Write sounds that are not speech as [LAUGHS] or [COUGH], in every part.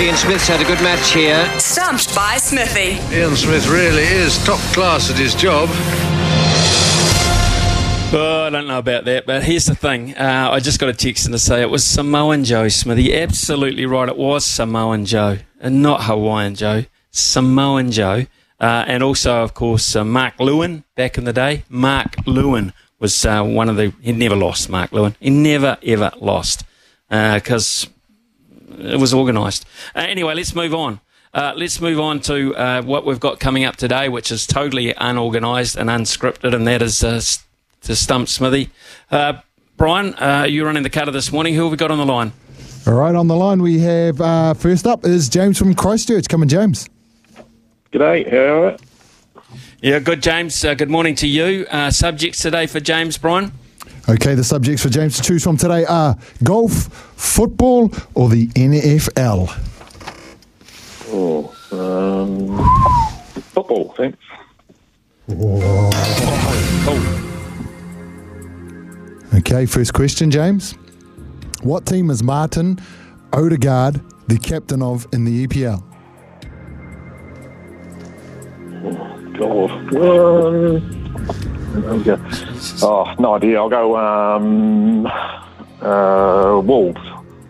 Ian Smith's had a good match here. Stumped by Smithy. Ian Smith really is top class at his job. Oh, I don't know about that, but here's the thing. Uh, I just got a text in to say it was Samoan Joe Smithy. Absolutely right. It was Samoan Joe, and not Hawaiian Joe. Samoan Joe. Uh, and also, of course, uh, Mark Lewin back in the day. Mark Lewin was uh, one of the. He never lost, Mark Lewin. He never, ever lost because uh, it was organised. Uh, anyway, let's move on. Uh, let's move on to uh, what we've got coming up today, which is totally unorganised and unscripted, and that is uh, to Stump Smithy. Uh, Brian, uh, you're running the cutter this morning. Who have we got on the line? All right, on the line we have uh, first up is James from Christchurch. Come on, James. G'day, how are you? Yeah, good, James. Uh, good morning to you. Uh, subjects today for James, Brian? Okay, the subjects for James to choose from today are golf, football, or the NFL. Oh, um, football, thanks. Okay, first question, James. What team is Martin Odegaard the captain of in the EPL? Golf. Um, I'll go- oh, no idea. I'll go um, uh, Wolves.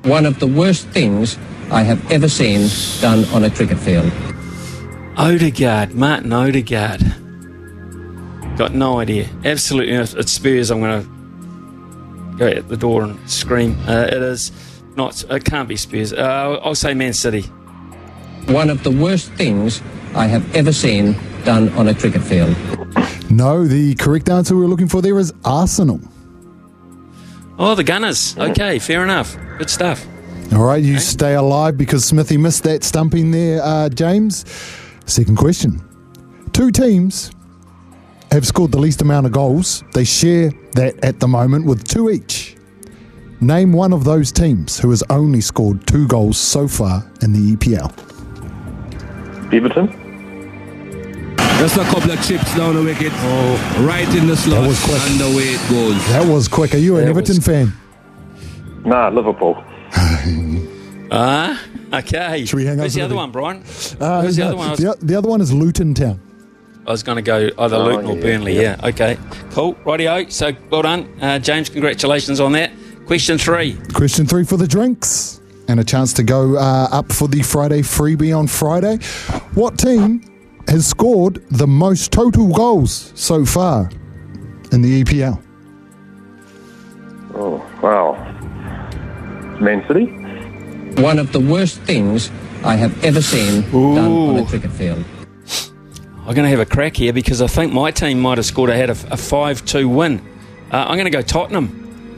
one of the worst things I have ever seen done on a cricket field. Odegaard, Martin Odegaard. Got no idea. Absolutely, if it's Spurs. I'm going to go out the door and scream. Uh, it is not. It can't be Spurs. Uh, I'll say Man City. One of the worst things I have ever seen done on a cricket field. No, the correct answer we were looking for there is Arsenal. Oh, the Gunners. Okay, fair enough. Good stuff. All right, you stay alive because Smithy missed that stumping there, uh, James. Second question. Two teams have scored the least amount of goals. They share that at the moment with two each. Name one of those teams who has only scored two goals so far in the EPL. Everton. Just a couple of chips down the wicket. Oh, right in the slot. was quick. And away it goes. That was quick. Are you an Everton was- fan? Nah, Liverpool. [LAUGHS] Ah, okay. Should we hang Who's the other the- one, Brian? Uh, Who's the no, other one? Was, the, the other one is Luton Town. I was going to go either Oh, Luton or Burnley. yeah. Yeah. Okay. Cool. Rightio. So well done, uh, James. Congratulations on that. Question three. Question three for the drinks and a chance to go uh, up for the Friday freebie on Friday. What team has scored the most total goals so far in the EPL? Oh, wow. Man City. One of the worst things I have ever seen done on a cricket field. I'm going to have a crack here because I think my team might have scored. I had a, a five-two win. Uh, I'm going to go Tottenham.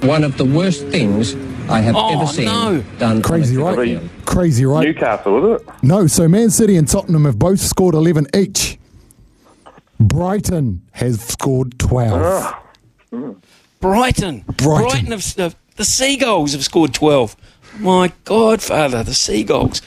One of the worst things I have Oh, ever seen no. done Crazy, on a cricket right? Crazy, right? Newcastle, is it? No, so Man City and Tottenham have both scored 11 each. Brighton has scored 12. Brighton. Brighton. have, uh, the Seagulls have scored 12. My God, Father, the Seagulls.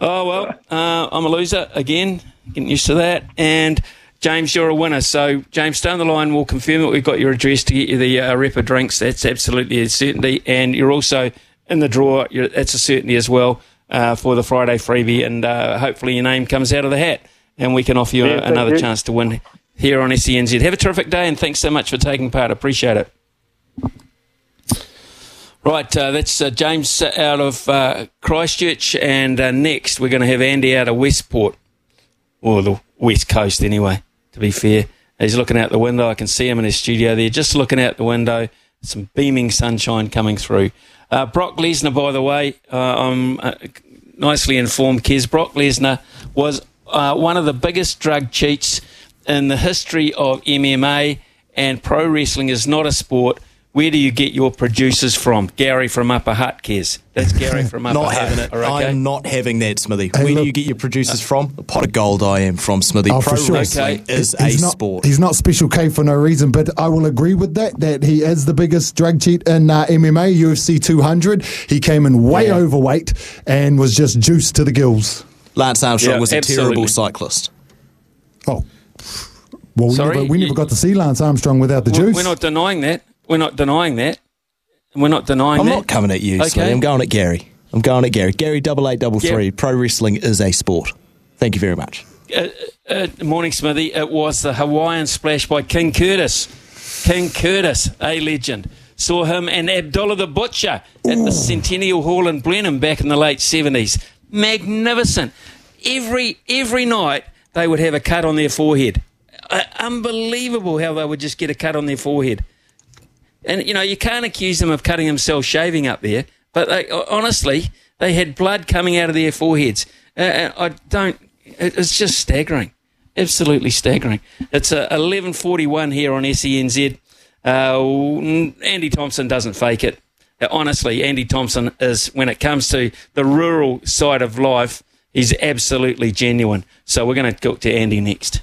Oh, well, [LAUGHS] uh, I'm a loser again. Getting used to that. And James, you're a winner. So, James, stay on the line. We'll confirm that we've got your address to get you the uh, drinks. That's absolutely a certainty. And you're also in the draw. You're, that's a certainty as well uh, for the Friday freebie. And uh, hopefully your name comes out of the hat and we can offer you Yeah, a- another you. chance to win here on SENZ. Have a terrific day and thanks so much for taking part. Appreciate it. Right, uh, that's uh, James out of uh, Christchurch, and uh, next we're going to have Andy out of Westport, or the West Coast anyway, to be fair. He's looking out the window. I can see him in his studio there, just looking out the window. Some beaming sunshine coming through. Uh, Brock Lesnar, by the way, uh, I'm uh, nicely informed, Kez. Brock Lesnar was uh, one of the biggest drug cheats in the history of MMA, and pro wrestling is not a sport. Where do you get your producers from? Gary from Upper Hut, Kez. That's Gary from Upper [LAUGHS] Not Hut. having it. Okay? I'm not having that, Smithy. Hey, Where do you get your producers from? The pot of gold I am from, Smithy. Oh, Pro for sure. wrestling Okay. is a he's not, sport. He's not Special K for no reason, but I will agree with that, that he is the biggest drug cheat in uh, MMA, UFC 200. He came in way Yeah. overweight and was just juiced to the gills. Lance Armstrong Yeah, was a absolutely. terrible cyclist. Oh. Well, we, Sorry? never, we never got to see Lance Armstrong without the We're- juice. We're not denying that. We're not denying that. We're not denying that. I'm that. not coming at you, Okay. Smithy. I'm going at Gary. I'm going at Gary. Gary double eight double three. Gary. Pro wrestling is a sport. Thank you very much. Uh, uh, morning, Smithy. It was the Hawaiian splash by King Curtis. King Curtis, a legend. Saw him and Abdullah the Butcher at the Centennial Hall in Blenheim back in the late 70s. Magnificent. Every, every night they would have a cut on their forehead. Uh, unbelievable how they would just get a cut on their forehead. And, you know, you can't accuse them of cutting themselves shaving up there, but they, honestly, they had blood coming out of their foreheads. Uh, uh, I don't, it's just staggering. Absolutely staggering. It's uh, 11.41 here on SENZ. Uh, Andy Thompson doesn't fake it. Uh, honestly, Andy Thompson is, when it comes to the rural side of life, he's absolutely genuine. So we're going to talk to Andy next.